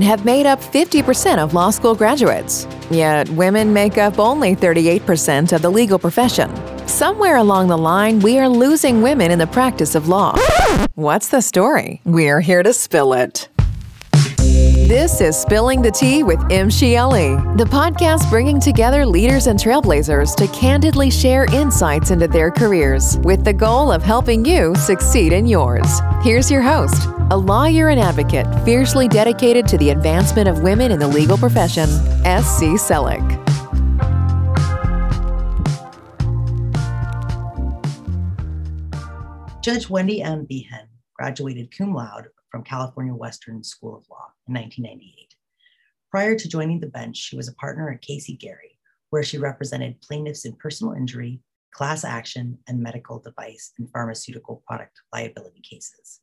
have made up 50% of law school graduates. Yet women make up only 38% of the legal profession. Somewhere along the line, we are losing women in the practice of law. What's the story? We're here to spill it. This is Spilling the Tea with Imshi Ali, the podcast bringing together leaders and trailblazers to candidly share insights into their careers with the goal of helping you succeed in yours. Here's your host, a lawyer and advocate fiercely dedicated to the advancement of women in the legal profession, S.C. Selick. Judge Wendy M. Behan graduated cum laude from California Western School of Law in 1998. Prior to joining the bench, she was a partner at Casey Gerry, where she represented plaintiffs in personal injury, class action, and medical device and pharmaceutical product liability cases.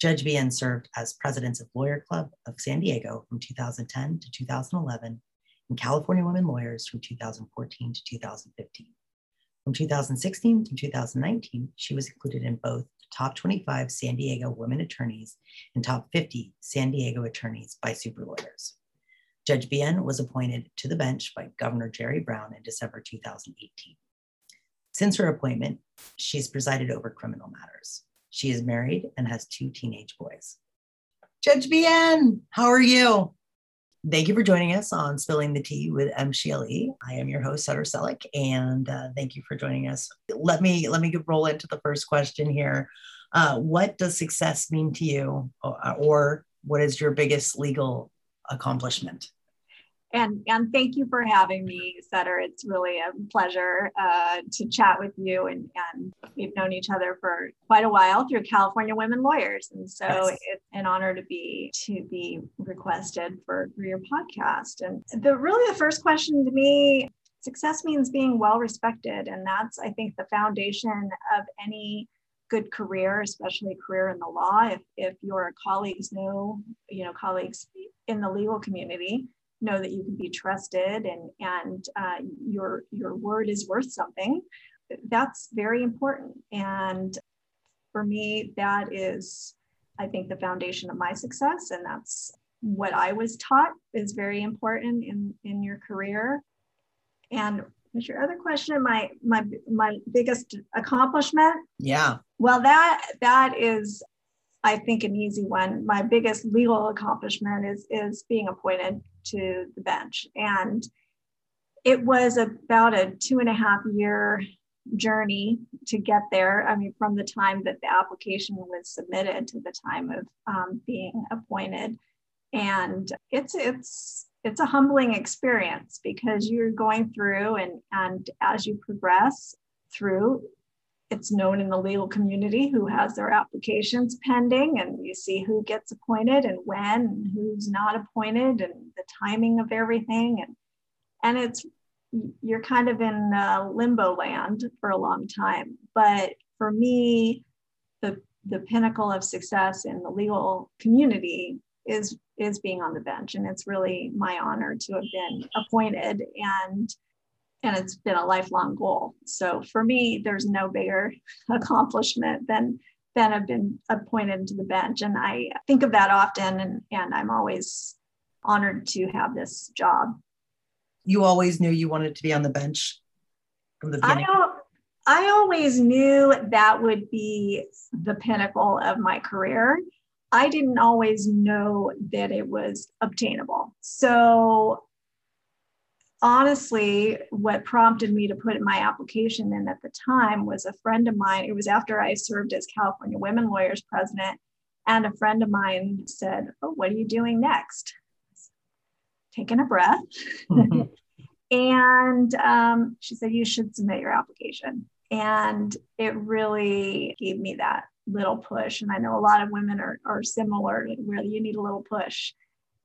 Judge Behan served as president of Lawyer Club of San Diego from 2010 to 2011 and California Women Lawyers from 2014 to 2015. From 2016 to 2019, she was included in both top 25 San Diego women attorneys and top 50 San Diego attorneys by super lawyers. Judge Behan was appointed to the bench by Governor Jerry Brown in December 2018. Since her appointment, she's presided over criminal matters. She is married and has two teenage boys. Judge Behan, how are you? Thank you for joining us on Spilling the Tea with MCLE. I am your host, Sutter Selick, and uh, thank you for joining us. Let me let me roll into the first question here. Uh, what does success mean to you, or, or what is your biggest legal accomplishment? And and thank you for having me sutter it's really a pleasure uh, to chat with you and and we've known each other for quite a while through california women lawyers. And so yes. it's an honor to be to be requested for, for your podcast. And the really the first question to me success means being well respected. And that's i think the foundation of any good career especially career in the law. If, if your colleagues know you know colleagues in the legal community know that you can be trusted and and uh, your your word is worth something that's very important. And for me that is i think the foundation of my success and that's what i was taught is very important in in your career. And was your other question my my my biggest accomplishment? Yeah. Well that that is I think an easy one. My biggest legal accomplishment is is being appointed to the bench, and it was about a two and a half year journey to get there. I mean, from the time that the application was submitted to the time of um, being appointed, and it's it's it's a humbling experience because you're going through and and as you progress through it's known in the legal community who has their applications pending and you see who gets appointed and when and who's not appointed and the timing of everything. And and it's you're kind of in uh, limbo land for a long time. But for me the the pinnacle of success in the legal community is is being on the bench and it's really my honor to have been appointed. And and it's been a lifelong goal. So for me, there's no bigger accomplishment than than I've been appointed to the bench. And I think of that often and, and I'm always honored to have this job. You always knew you wanted to be on the bench from the beginning. I, I always knew that would be the pinnacle of my career. I didn't always know that it was obtainable. So honestly, what prompted me to put my application in at the time was a friend of mine. It was after I served as California Women Lawyers president, and a friend of mine said, "Oh, what are you doing next?" Taking a breath, mm-hmm. and um, she said, "You should submit your application." And it really gave me that little push. And I know a lot of women are, are similar, where you need a little push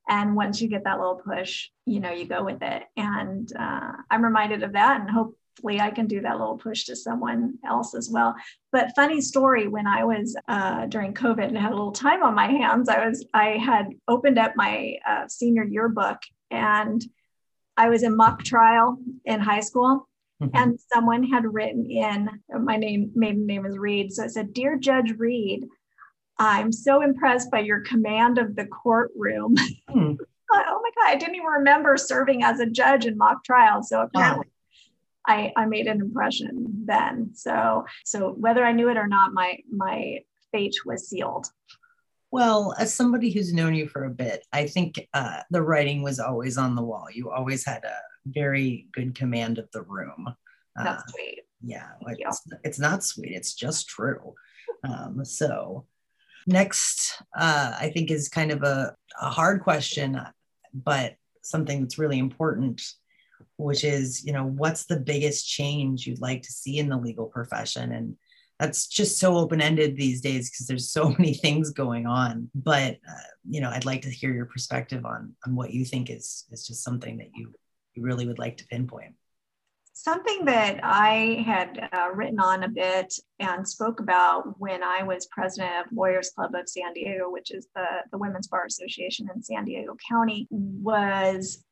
and once you get that little push you know you go with it. And uh, i'm reminded of that and hopefully i can do that little push to someone else as well. But funny story when i was uh, during covid and had a little time on my hands i was i had opened up my uh, senior yearbook and i was in mock trial in high school. Mm-hmm. and someone had written in my name maiden name is reed so it said dear judge reed I'm so impressed by your command of the courtroom. Hmm. oh my God, I didn't even remember serving as a judge in mock trial. So apparently wow. I, I made an impression then. So so whether I knew it or not, my my fate was sealed. Well, as somebody who's known you for a bit, I think uh, the writing was always on the wall. You always had a very good command of the room. That's uh, sweet. Yeah, it's, it's, not sweet. It's just true. Um, so next, uh, I think is kind of a, a hard question, but something that's really important, which is, you know, what's the biggest change you'd like to see in the legal profession? And that's just so open-ended these days because there's so many things going on but uh, you know i'd like to hear your perspective on on what you think is is just something that you you really would like to pinpoint Something that I had uh, written on a bit and spoke about when I was president of Lawyers Club of San Diego, which is the, the Women's Bar Association in San Diego County, was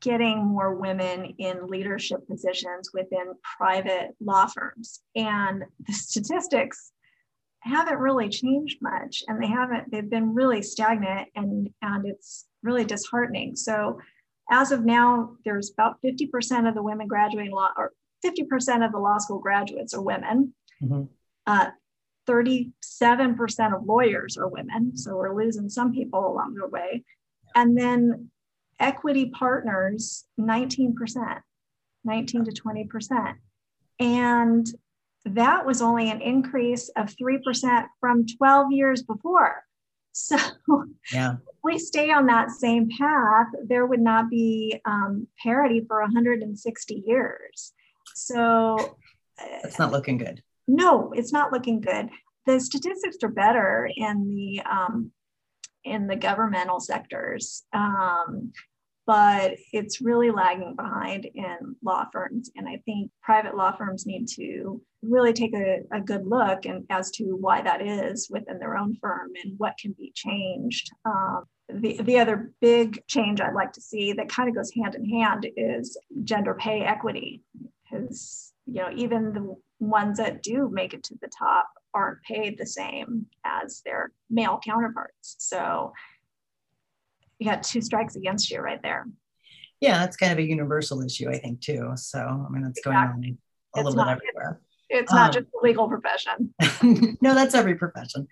getting more women in leadership positions within private law firms. And the statistics haven't really changed much and they haven't, they've been really stagnant and, and it's really disheartening. So as of now, there's about 50% of the women graduating law, or 50% of the law school graduates are women. Mm-hmm. Uh, 37% of lawyers are women. So we're losing some people along the way. And then equity partners, 19%, 19 to 20%. And that was only an increase of 3% from 12 years before. So yeah. If we stay on that same path, there would not be um, parity for 160 years. So it's not looking good. No, it's not looking good. The statistics are better in the um, in the governmental sectors. Um, but it's really lagging behind in law firms. And I think private law firms need to really take a, a good look and as to why that is within their own firm and what can be changed. Um, the, the other big change I'd like to see that kind of goes hand in hand is gender pay equity. Because, you know, even the ones that do make it to the top aren't paid the same as their male counterparts. So you got two strikes against you right there. Yeah, that's kind of a universal issue, I think, too. So, I mean, that's exactly. going on a little bit everywhere. It's not um, just the legal profession. no, that's every profession.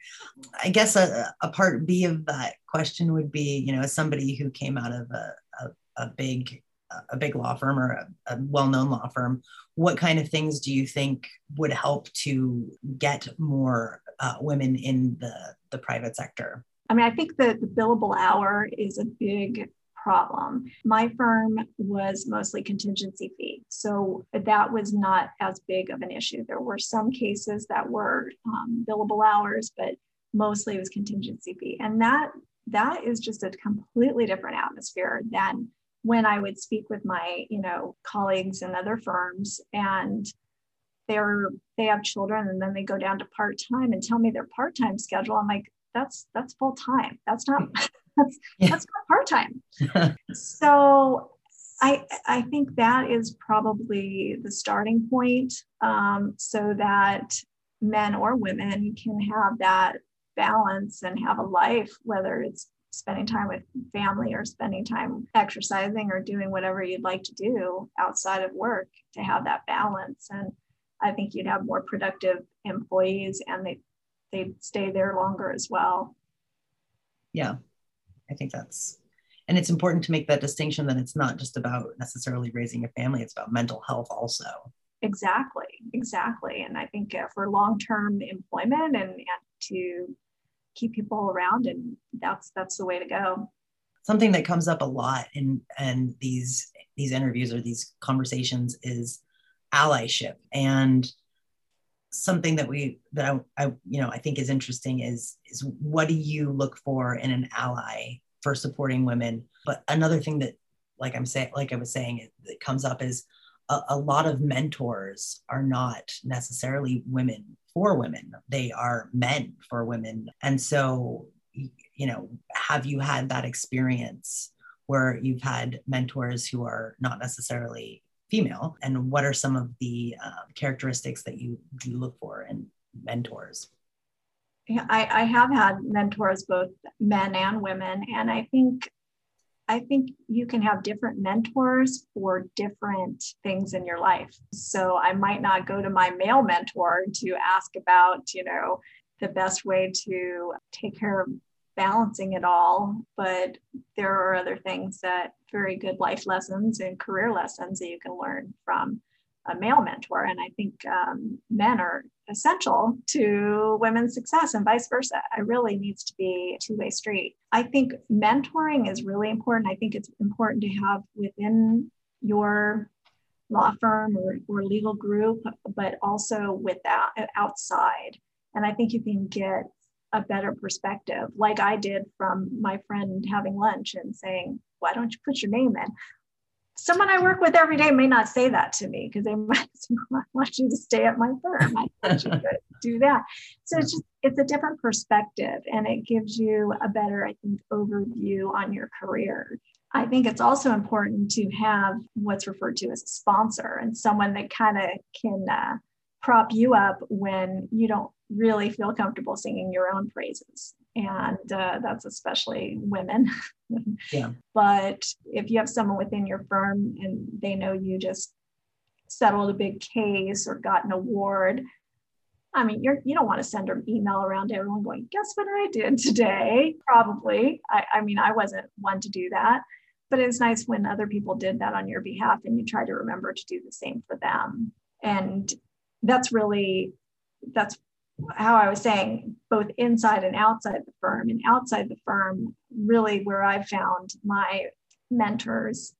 I guess a, a, part B of that question would be, you know, as somebody who came out of a, a, a big a big law firm or a, a, well-known law firm, what kind of things do you think would help to get more uh, women in the the private sector? I mean, I think that the billable hour is a big problem. My firm was mostly contingency fee. So that was not as big of an issue. There were some cases that were um, billable hours, but mostly it was contingency fee. And that that is just a completely different atmosphere than when I would speak with my, you know, colleagues in other firms and they're they have children and then they go down to part-time and tell me their part-time schedule. I'm like, that's that's full time. That's not that's yeah. that's not part time. so I I think that is probably the starting point, um, so that men or women can have that balance and have a life, whether it's spending time with family or spending time exercising or doing whatever you'd like to do outside of work to have that balance and i think you'd have more productive employees and they they stay there longer as well. Yeah, I think that's, and it's important to make that distinction that it's not just about necessarily raising a family, it's about mental health also. Exactly, exactly. And I think uh, for long term employment and, and to keep people around, and that's that's the way to go. Something that comes up a lot in and these these interviews or these conversations is allyship and something that we that I, I you know I think is interesting is is what do you look for in an ally for supporting women? But another thing that like I'm saying like I was saying that comes up is a, a lot of mentors are not necessarily women for women. They are men for women. And so you know, have you had that experience where you've had mentors who are not necessarily female and what are some of the um, characteristics that you do look for in mentors I, I have had mentors, both men and women, and I think I think you can have different mentors for different things in your life. So I might not go to my male mentor to ask about, you know, the best way to take care of balancing it all, but there are other things that very good life lessons and career lessons that you can learn from a male mentor. And I think um, men are essential to women's success and vice versa. It really needs to be a two way street. I think mentoring is really important. I think it's important to have within your law firm or, or legal group, but also with that outside. And I think you can get a better perspective, like I did from my friend having lunch and saying, Why don't you put your name in? someone I work with every day may not say that to me because they might want you to stay at my firm. I want you to do that. So it's just it's a different perspective and it gives you a better, I think, overview on your career. I think it's also important to have what's referred to as a sponsor and someone that kind of can uh, prop you up when you don't really feel comfortable singing your own praises and uh, that's especially women. yeah. But if you have someone within your firm and they know you just settled a big case or got an award, I mean, you're you don't want to send an email around to everyone going, guess what I did today? Probably. I, I mean, I wasn't one to do that. But it's nice when other people did that on your behalf and you try to remember to do the same for them. And that's really that's how I was saying, both inside and outside the firm. And outside the firm, really where I've found my mentors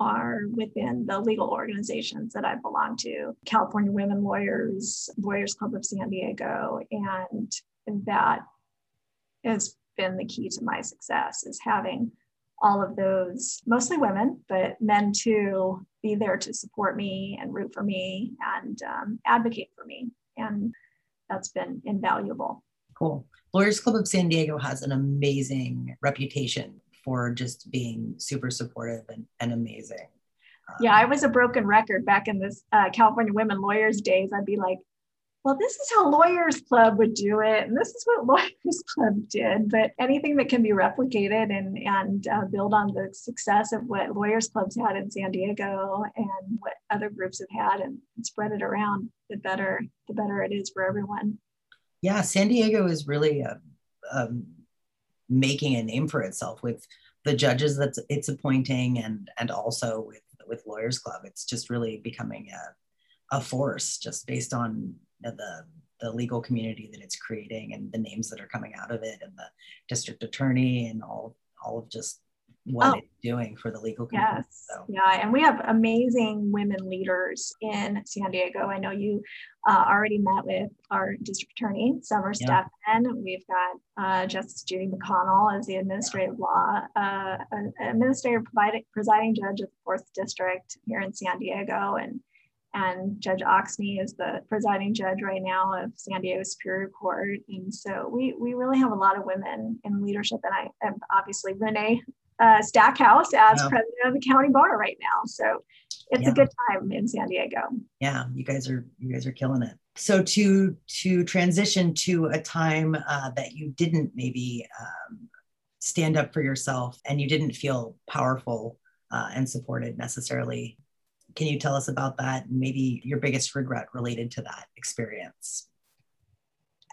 are within the legal organizations that I belong to California Women Lawyers, Lawyers Club of San Diego. And that has been the key to my success is having all of those mostly women but men too be there to support me and root for me and um, advocate for me and that's been invaluable. Cool. Lawyers Club of San Diego has an amazing reputation for just being super supportive and, and amazing. Um, yeah, I was a broken record back in this uh, California Women Lawyers days. I'd be like, well, this is how Lawyers Club would do it, and this is what Lawyers Club did. But anything that can be replicated and and uh, build on the success of what Lawyers Clubs had in San Diego and what other groups have had, and, and spread it around, the better the better it is for everyone. Yeah, San Diego is really a um, making a name for itself with the judges that it's appointing, and and also with with Lawyers Club. It's just really becoming a a force just based on the the legal community that it's creating and the names that are coming out of it and the district attorney and all all of just what oh. it's doing for the legal community. Yes. So. Yeah. And we have amazing women leaders in San Diego. I know you uh, already met with our district attorney, Summer yeah. Stephan. We've got uh, Justice Judy McConnell as the administrative law, uh, administrative presiding judge of the fourth district here in San Diego. And and Judge Alksne is the presiding judge right now of San Diego Superior Court. And so we, we really have a lot of women in leadership. And I am obviously Renee uh, Stackhouse as yeah. president of the county bar right now. So it's yeah. a good time in San Diego. Yeah, you guys are you guys are killing it. So to to transition to a time uh, that you didn't maybe um, stand up for yourself and you didn't feel powerful uh, and supported necessarily can you tell us about that and maybe your biggest regret related to that experience?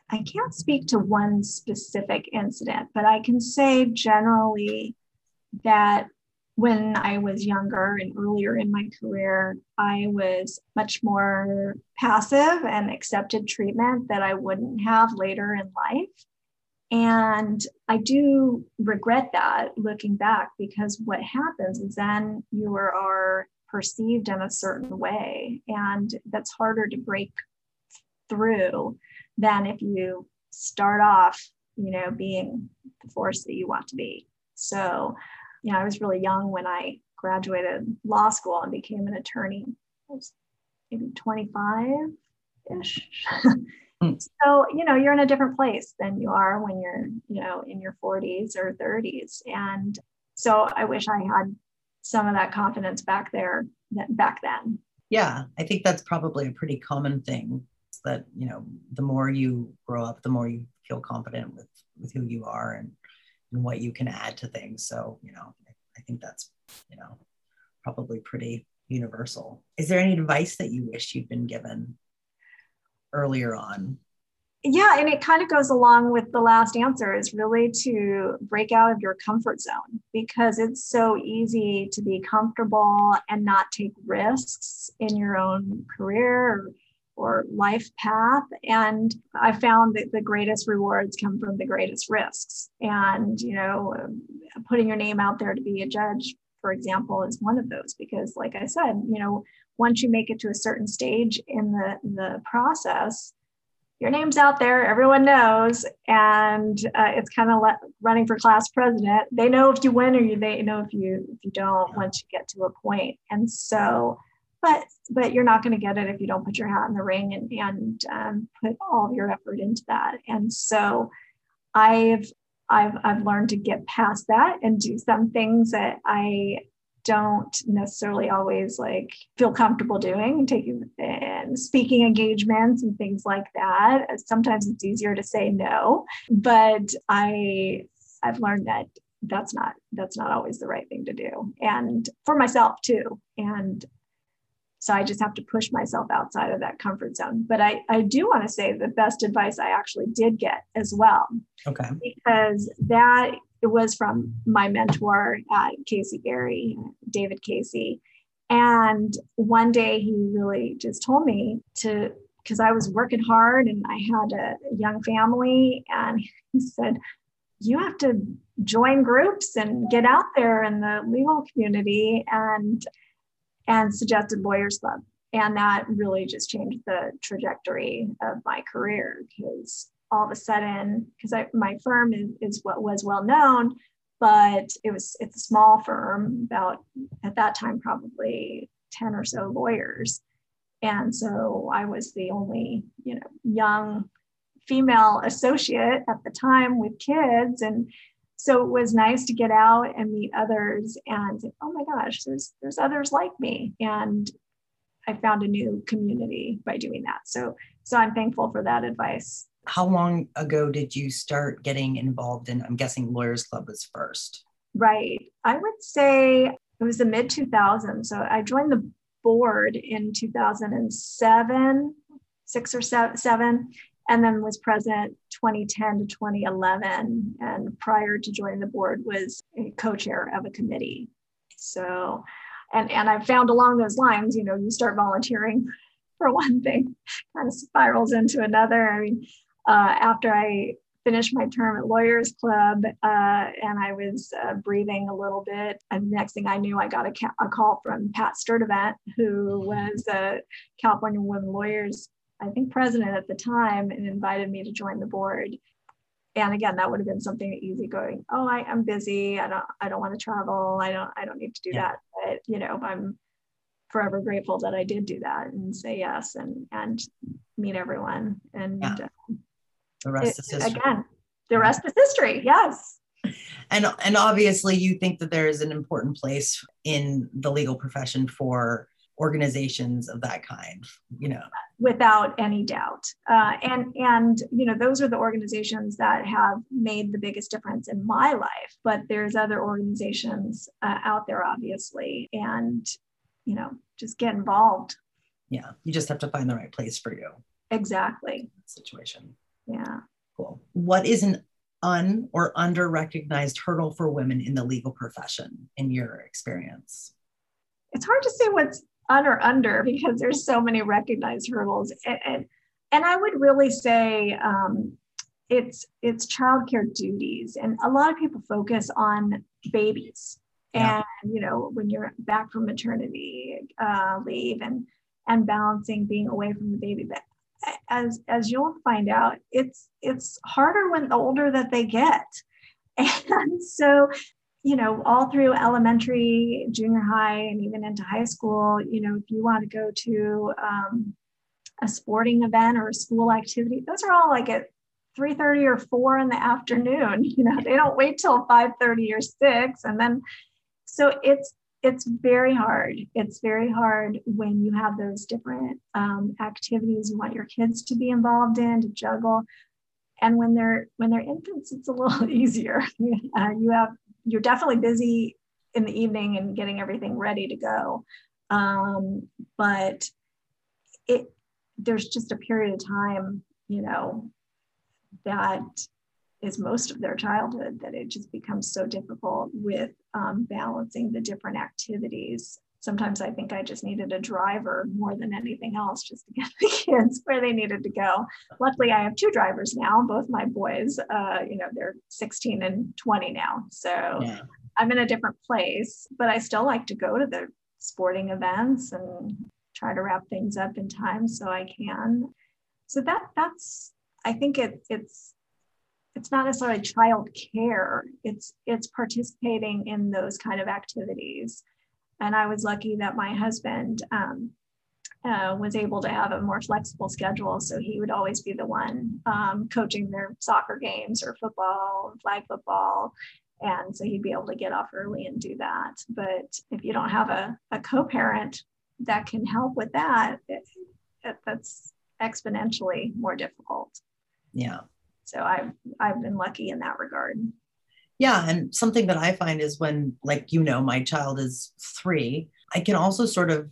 I can't speak to one specific incident, but I can say generally that when I was younger and earlier in my career, I was much more passive and accepted treatment that I wouldn't have later in life. And I do regret that looking back because what happens is then you are perceived in a certain way. And that's harder to break through than if you start off, you know, being the force that you want to be. So, you know, I was really young when I graduated law school and became an attorney. I was maybe 25 ish. Hmm. so, you know, you're in a different place than you are when you're, you know, in your 40s or 30s. And so I wish I had some of that confidence back there back then. Yeah, I think that's probably a pretty common thing that you know the more you grow up the more you feel confident with with who you are and and what you can add to things. So you know i think that's you know probably pretty universal. Is there any advice that you wish you'd been given earlier on yeah and it kind of goes along with the last answer is really to break out of your comfort zone because it's so easy to be comfortable and not take risks in your own career or, or life path. And i found that the greatest rewards come from the greatest risks. And you know putting your name out there to be a judge for example is one of those because like i said you know once you make it to a certain stage in the the process your name's out there, everyone knows, and uh, it's kind of le- running for class president. They know if you win or you, they know if you if you don't once you get to a point. And so, but but you're not going to get it if you don't put your hat in the ring and and um, put all of your effort into that. And so, I've I've I've learned to get past that and do some things that I don't necessarily always like feel comfortable doing taking and speaking engagements and things like that. Sometimes it's easier to say no but i i've learned that that's not that's not always the right thing to do and for myself too and so i just have to push myself outside of that comfort zone. But i i do want to say the best advice i actually did get as well. Okay. Because that it was from my mentor at Casey Gerry, David Casey. And one day he really just told me to, because I was working hard and I had a young family. And he said, You have to join groups and get out there in the legal community and and suggested Lawyers Club. And that really just changed the trajectory of my career because all of a sudden, because my firm is, is what was well known, but it was it's a small firm, about at that time probably 10 or so lawyers. And so I was the only, you know, young female associate at the time with kids. And so it was nice to get out and meet others and oh my gosh, there's there's others like me. And I found a new community by doing that. So so I'm thankful for that advice how long ago did you start getting involved in i'm guessing lawyers club was first? Right. I would say it was the mid 2000s so i joined the board in 2007 six or seven and then was president 2010 to 2011 and prior to joining the board was a co-chair of a committee. So and and i found along those lines you know you start volunteering for one thing kind of spirals into another. I mean uh, after I finished my term at Lawyers Club uh, and I was uh, breathing a little bit. And next thing I knew, I got a, ca- a call from Pat Sturdivant, who was a California Women Lawyers, I think, president at the time, and invited me to join the board. And again, that would have been something easy going, oh, I, am busy. I don't, I don't want to travel. I don't, I don't need to do yeah. that. But, you know, I'm forever grateful that I did do that and say yes and, and meet everyone. And, yeah. uh, the rest it, is history. Again, the rest is history. Yes. And and obviously, you think that there is an important place in the legal profession for organizations of that kind you know without any doubt uh, and and you know those are the organizations that have made the biggest difference in my life but there's other organizations uh, out there obviously and you know just get involved yeah you just have to find the right place for you exactly situation yeah. Cool. What is an un or under recognized hurdle for women in the legal profession in your experience? It's hard to say what's un or under because there's so many recognized hurdles. And, and, and I would really say um, it's it's childcare duties. And a lot of people focus on babies. Yeah. And you know, when you're back from maternity uh, leave and and balancing being away from the baby, but as as you'll find out it's it's harder when the older that they get. And so you know all through elementary junior high and even into high school you know if you want to go to um, a sporting event or a school activity those are all like at 3.30 or 4 in the afternoon you know they don't wait till 5.30 or 6 and then so it's it's very hard. It's very hard when you have those different um, activities you want your kids to be involved in to juggle, and when they're when they're infants, it's a little easier. Uh, you have you're definitely busy in the evening and getting everything ready to go, um, but it there's just a period of time, you know, that is most of their childhood that it just becomes so difficult with um, balancing the different activities. Sometimes I think I just needed a driver more than anything else just to get the kids where they needed to go. Luckily, I have two drivers now, both my boys, uh, you know, they're 16 and 20 now. So yeah. I'm in a different place, but I still like to go to the sporting events and try to wrap things up in time so I can. So that that's I think it, it's it's not necessarily child care it's it's participating in those kind of activities. And i was lucky that my husband um, uh, was able to have a more flexible schedule so he would always be the one um, coaching their soccer games or football flag football. And so he'd be able to get off early and do that. But if you don't have a, a co-parent that can help with that it, it, that's exponentially more difficult. Yeah so I've I've been lucky in that regard. Yeah, and something that I find is when, like you know, my child is three, I can also sort of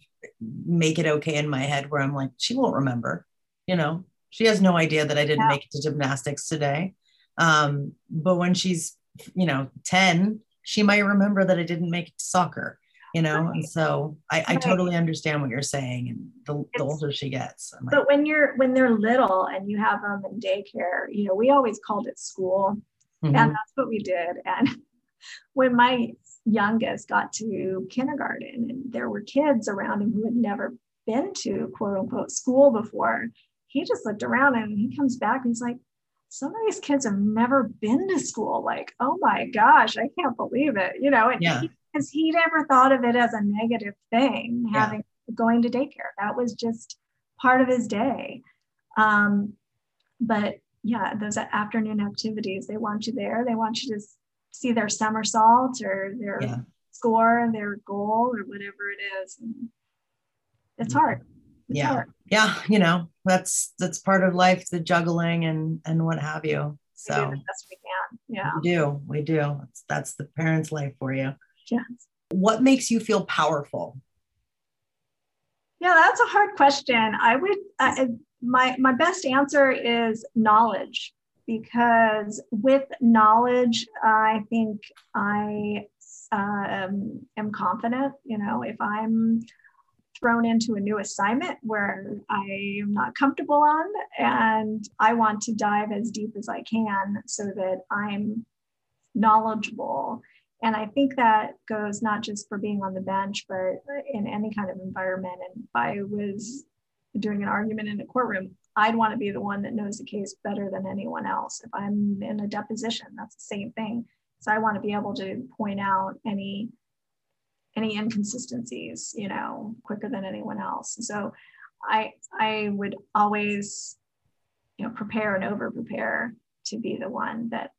make it okay in my head where I'm like, she won't remember, you know, she has no idea that I didn't yeah. make it to gymnastics today. Um, but when she's, you know, 10, she might remember that I didn't make it to soccer you know right. and so I, I totally understand what you're saying and the, the older she gets like, but when you're when they're little and you have them in daycare you know we always called it school mm-hmm. and that's what we did and when my youngest got to kindergarten and there were kids around him who had never been to quote unquote school before he just looked around and he comes back and he's like some of these kids have never been to school like oh my gosh i can't believe it you know and yeah. he because he'd never thought of it as a negative thing yeah. having going to daycare. That was just part of his day. Um, but yeah those afternoon activities they want you there. They want you to see their somersault or their yeah. score their goal or whatever it is. And it's hard. It's yeah. hard. yeah you know that's that's part of life the juggling and and what have you. So we do the best we can. Yeah. We do we do. That's, that's the parents life for you Yes. What makes you feel powerful? Yeah, that's a hard question. I would uh, my my best answer is knowledge because with knowledge, I think I um, am confident. You know, if I'm thrown into a new assignment where I am not comfortable on, and I want to dive as deep as I can so that I'm knowledgeable and I think that goes not just for being on the bench, but in any kind of environment. And if I was doing an argument in a courtroom, I'd want to be the one that knows the case better than anyone else. If I'm in a deposition, that's the same thing. So I want to be able to point out any any inconsistencies, you know, quicker than anyone else. So I I would always, you know, prepare and over prepare to be the one that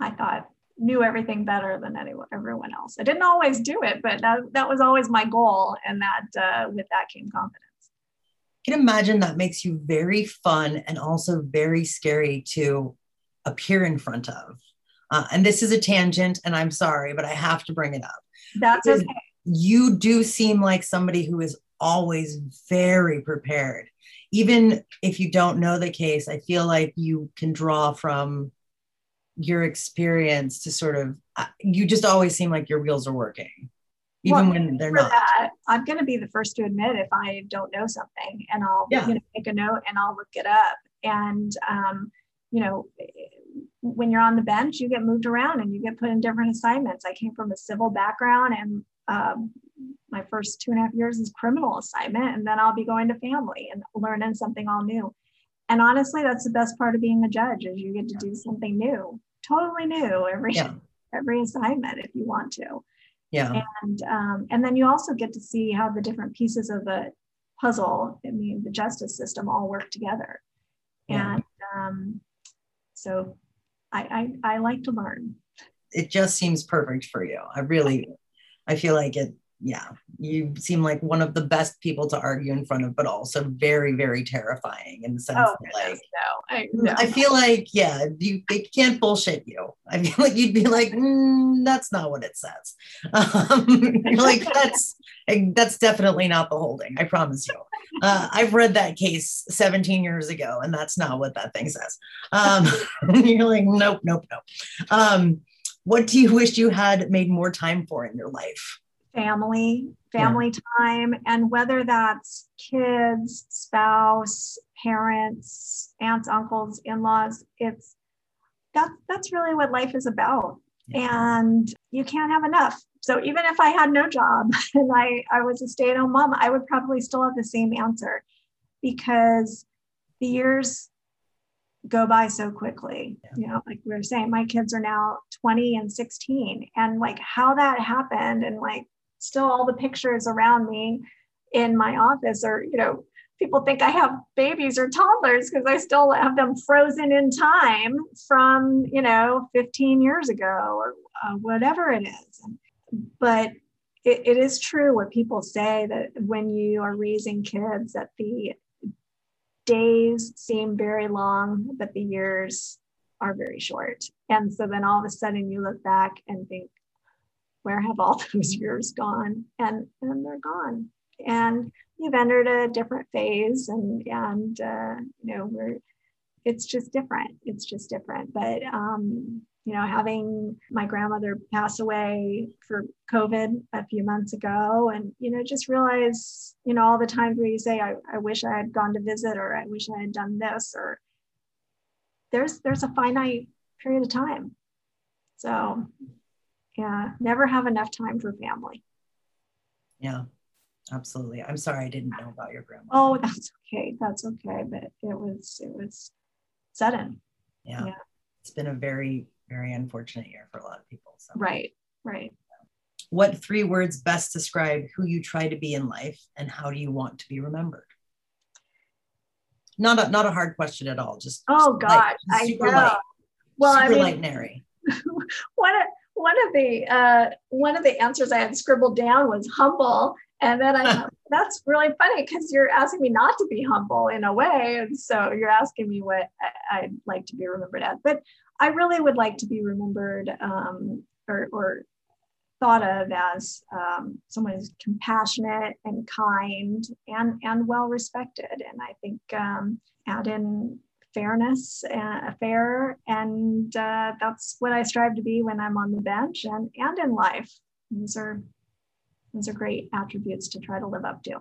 I thought knew everything better than anyone, everyone else. I didn't always do it, but that, that was always my goal. And that uh, with that came confidence. I can imagine that makes you very fun and also very scary to appear in front of. Uh, and this is a tangent, and I'm sorry, but I have to bring it up. That's okay. You do seem like somebody who is always very prepared. Even if you don't know the case, I feel like you can draw from your experience to sort of uh, you just always seem like your wheels are working even well, when they're not. that, i'm going to be the first to admit if i don't know something and i'll yeah. you know, make a note and i'll look it up. And um, you know when you're on the bench you get moved around and you get put in different assignments. I came from a civil background and um, my first two and a half years is criminal assignment and then i'll be going to family and learning something all new. And honestly that's the best part of being a judge is you get to do something new totally new every yeah. every assignment if you want to. Yeah. And um, and then you also get to see how the different pieces of the puzzle, I mean, the justice system all work together. Yeah. And um, so I, I I like to learn. It just seems perfect for you. I really I feel like it yeah, you seem like one of the best people to argue in front of, but also very, very terrifying in the sense Oh, that like no. I, no. I feel like, yeah, you they can't bullshit you. I feel like you'd be like, "Mm, that's not what it says. Um, like that's that's definitely not the holding. I promise you. Uh, I've read that case 17 years ago, and that's not what that thing says. Um, you're like, nope, nope, nope. Um, what do you wish you had made more time for in your life? Family, family time, and whether that's kids, spouse, parents, aunts, uncles, in-laws, it's that that's really what life is about. And you can't have enough. So even if I had no job and I, I was a stay-at-home mom, I would probably still have the same answer because the years go by so quickly. Yeah. You know, like we were saying, my kids are now 20 and 16. And like how that happened and like still all the pictures around me in my office are, you know, people think I have babies or toddlers because I still have them frozen in time from, you know, 15 years ago or uh, whatever it is. But it, it is true what people say that when you are raising kids, that the days seem very long, but the years are very short. And so then all of a sudden you look back and think, where have all those years gone? And and they're gone. And you've entered a different phase, and and uh, you know we're it's just different. It's just different. But um, you know, having my grandmother pass away for COVID a few months ago, and you know, just realize you know all the times where you say, I, I wish I had gone to visit, or I wish I had done this, or there's there's a finite period of time. So yeah, never have enough time for family. Yeah, absolutely. I'm sorry I didn't know about your grandma. Oh, that's okay. That's okay. But it was it was sudden. yeah. yeah. It's been a very, very unfortunate year for a lot of people. So Right. Right. what three words best describe who you try to be in life and how do you want to be remembered? Not a not a hard question at all. Just Oh just light, gosh, just I know. light, Well, super I mean, light and airy. one of the uh, one of the answers I had scribbled down was humble, and then I thought that's really funny because you're asking me not to be humble in a way, and so you're asking me what I, I'd like to be remembered as. But I really would like to be remembered um, or, or thought of as um, someone who's compassionate and kind and and well respected, and I think um, add in fairness, uh, fair, and uh, that's what I strive to be when I'm on the bench and and in life. These are these are great attributes to try to live up to.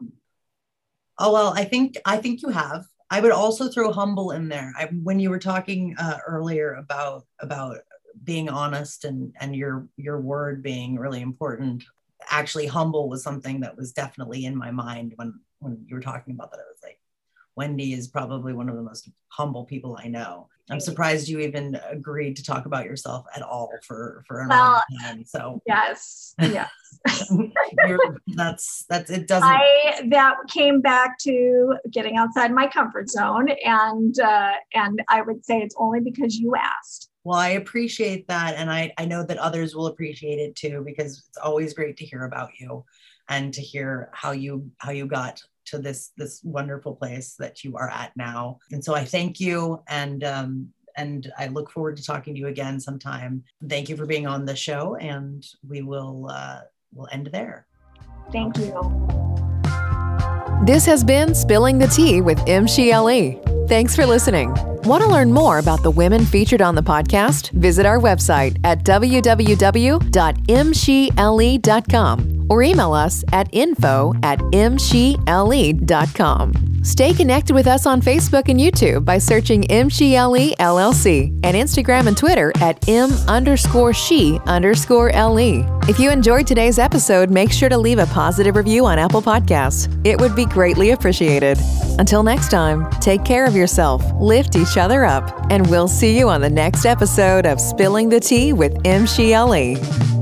Oh well, I think I think you have. I would also throw humble in there. I, when you were talking uh, earlier about about being honest and and your your word being really important, actually humble was something that was definitely in my mind when when you were talking about that. I was like, Wendy is probably one of the most humble people I know. I'm surprised you even agreed to talk about yourself at all for for an Well, time. So Yes, yes. that's that's it doesn't I that came back to getting outside my comfort zone, and uh, and I would say it's only because you asked. Well, I appreciate that. And I, I know that others will appreciate it too, because it's always great to hear about you and to hear how you how you got to this this wonderful place that you are at now. And so I thank you and um and I look forward to talking to you again sometime. Thank you for being on the show and we will uh we'll end there. Thank you. This has been Spilling the Tea with MCLE. Thanks for listening. Want to learn more about the women featured on the podcast? Visit our website at www.mshle.com or email us at info at mshle.com. Stay connected with us on Facebook and YouTube by searching MCLE LLC and Instagram and Twitter at M underscore she underscore LE. If you enjoyed today's episode, make sure to leave a positive review on Apple Podcasts. It would be greatly appreciated. Until next time, take care of yourself, lift each other up, and we'll see you on the next episode of Spilling the Tea with MCLE.